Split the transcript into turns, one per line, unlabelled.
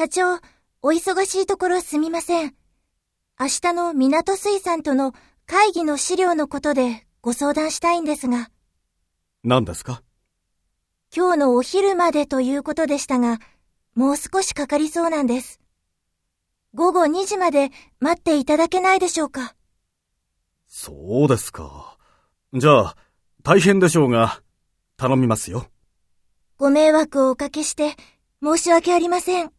課長、お忙しいところすみません。明日の港水産との会議の資料のことでご相談したいんですが。
何ですか？
今日のお昼までということでしたが、もう少しかかりそうなんです。午後2時まで待っていただけないでしょうか？
そうですか。じゃあ、大変でしょうが、頼みますよ。
ご迷惑をおかけして申し訳ありません。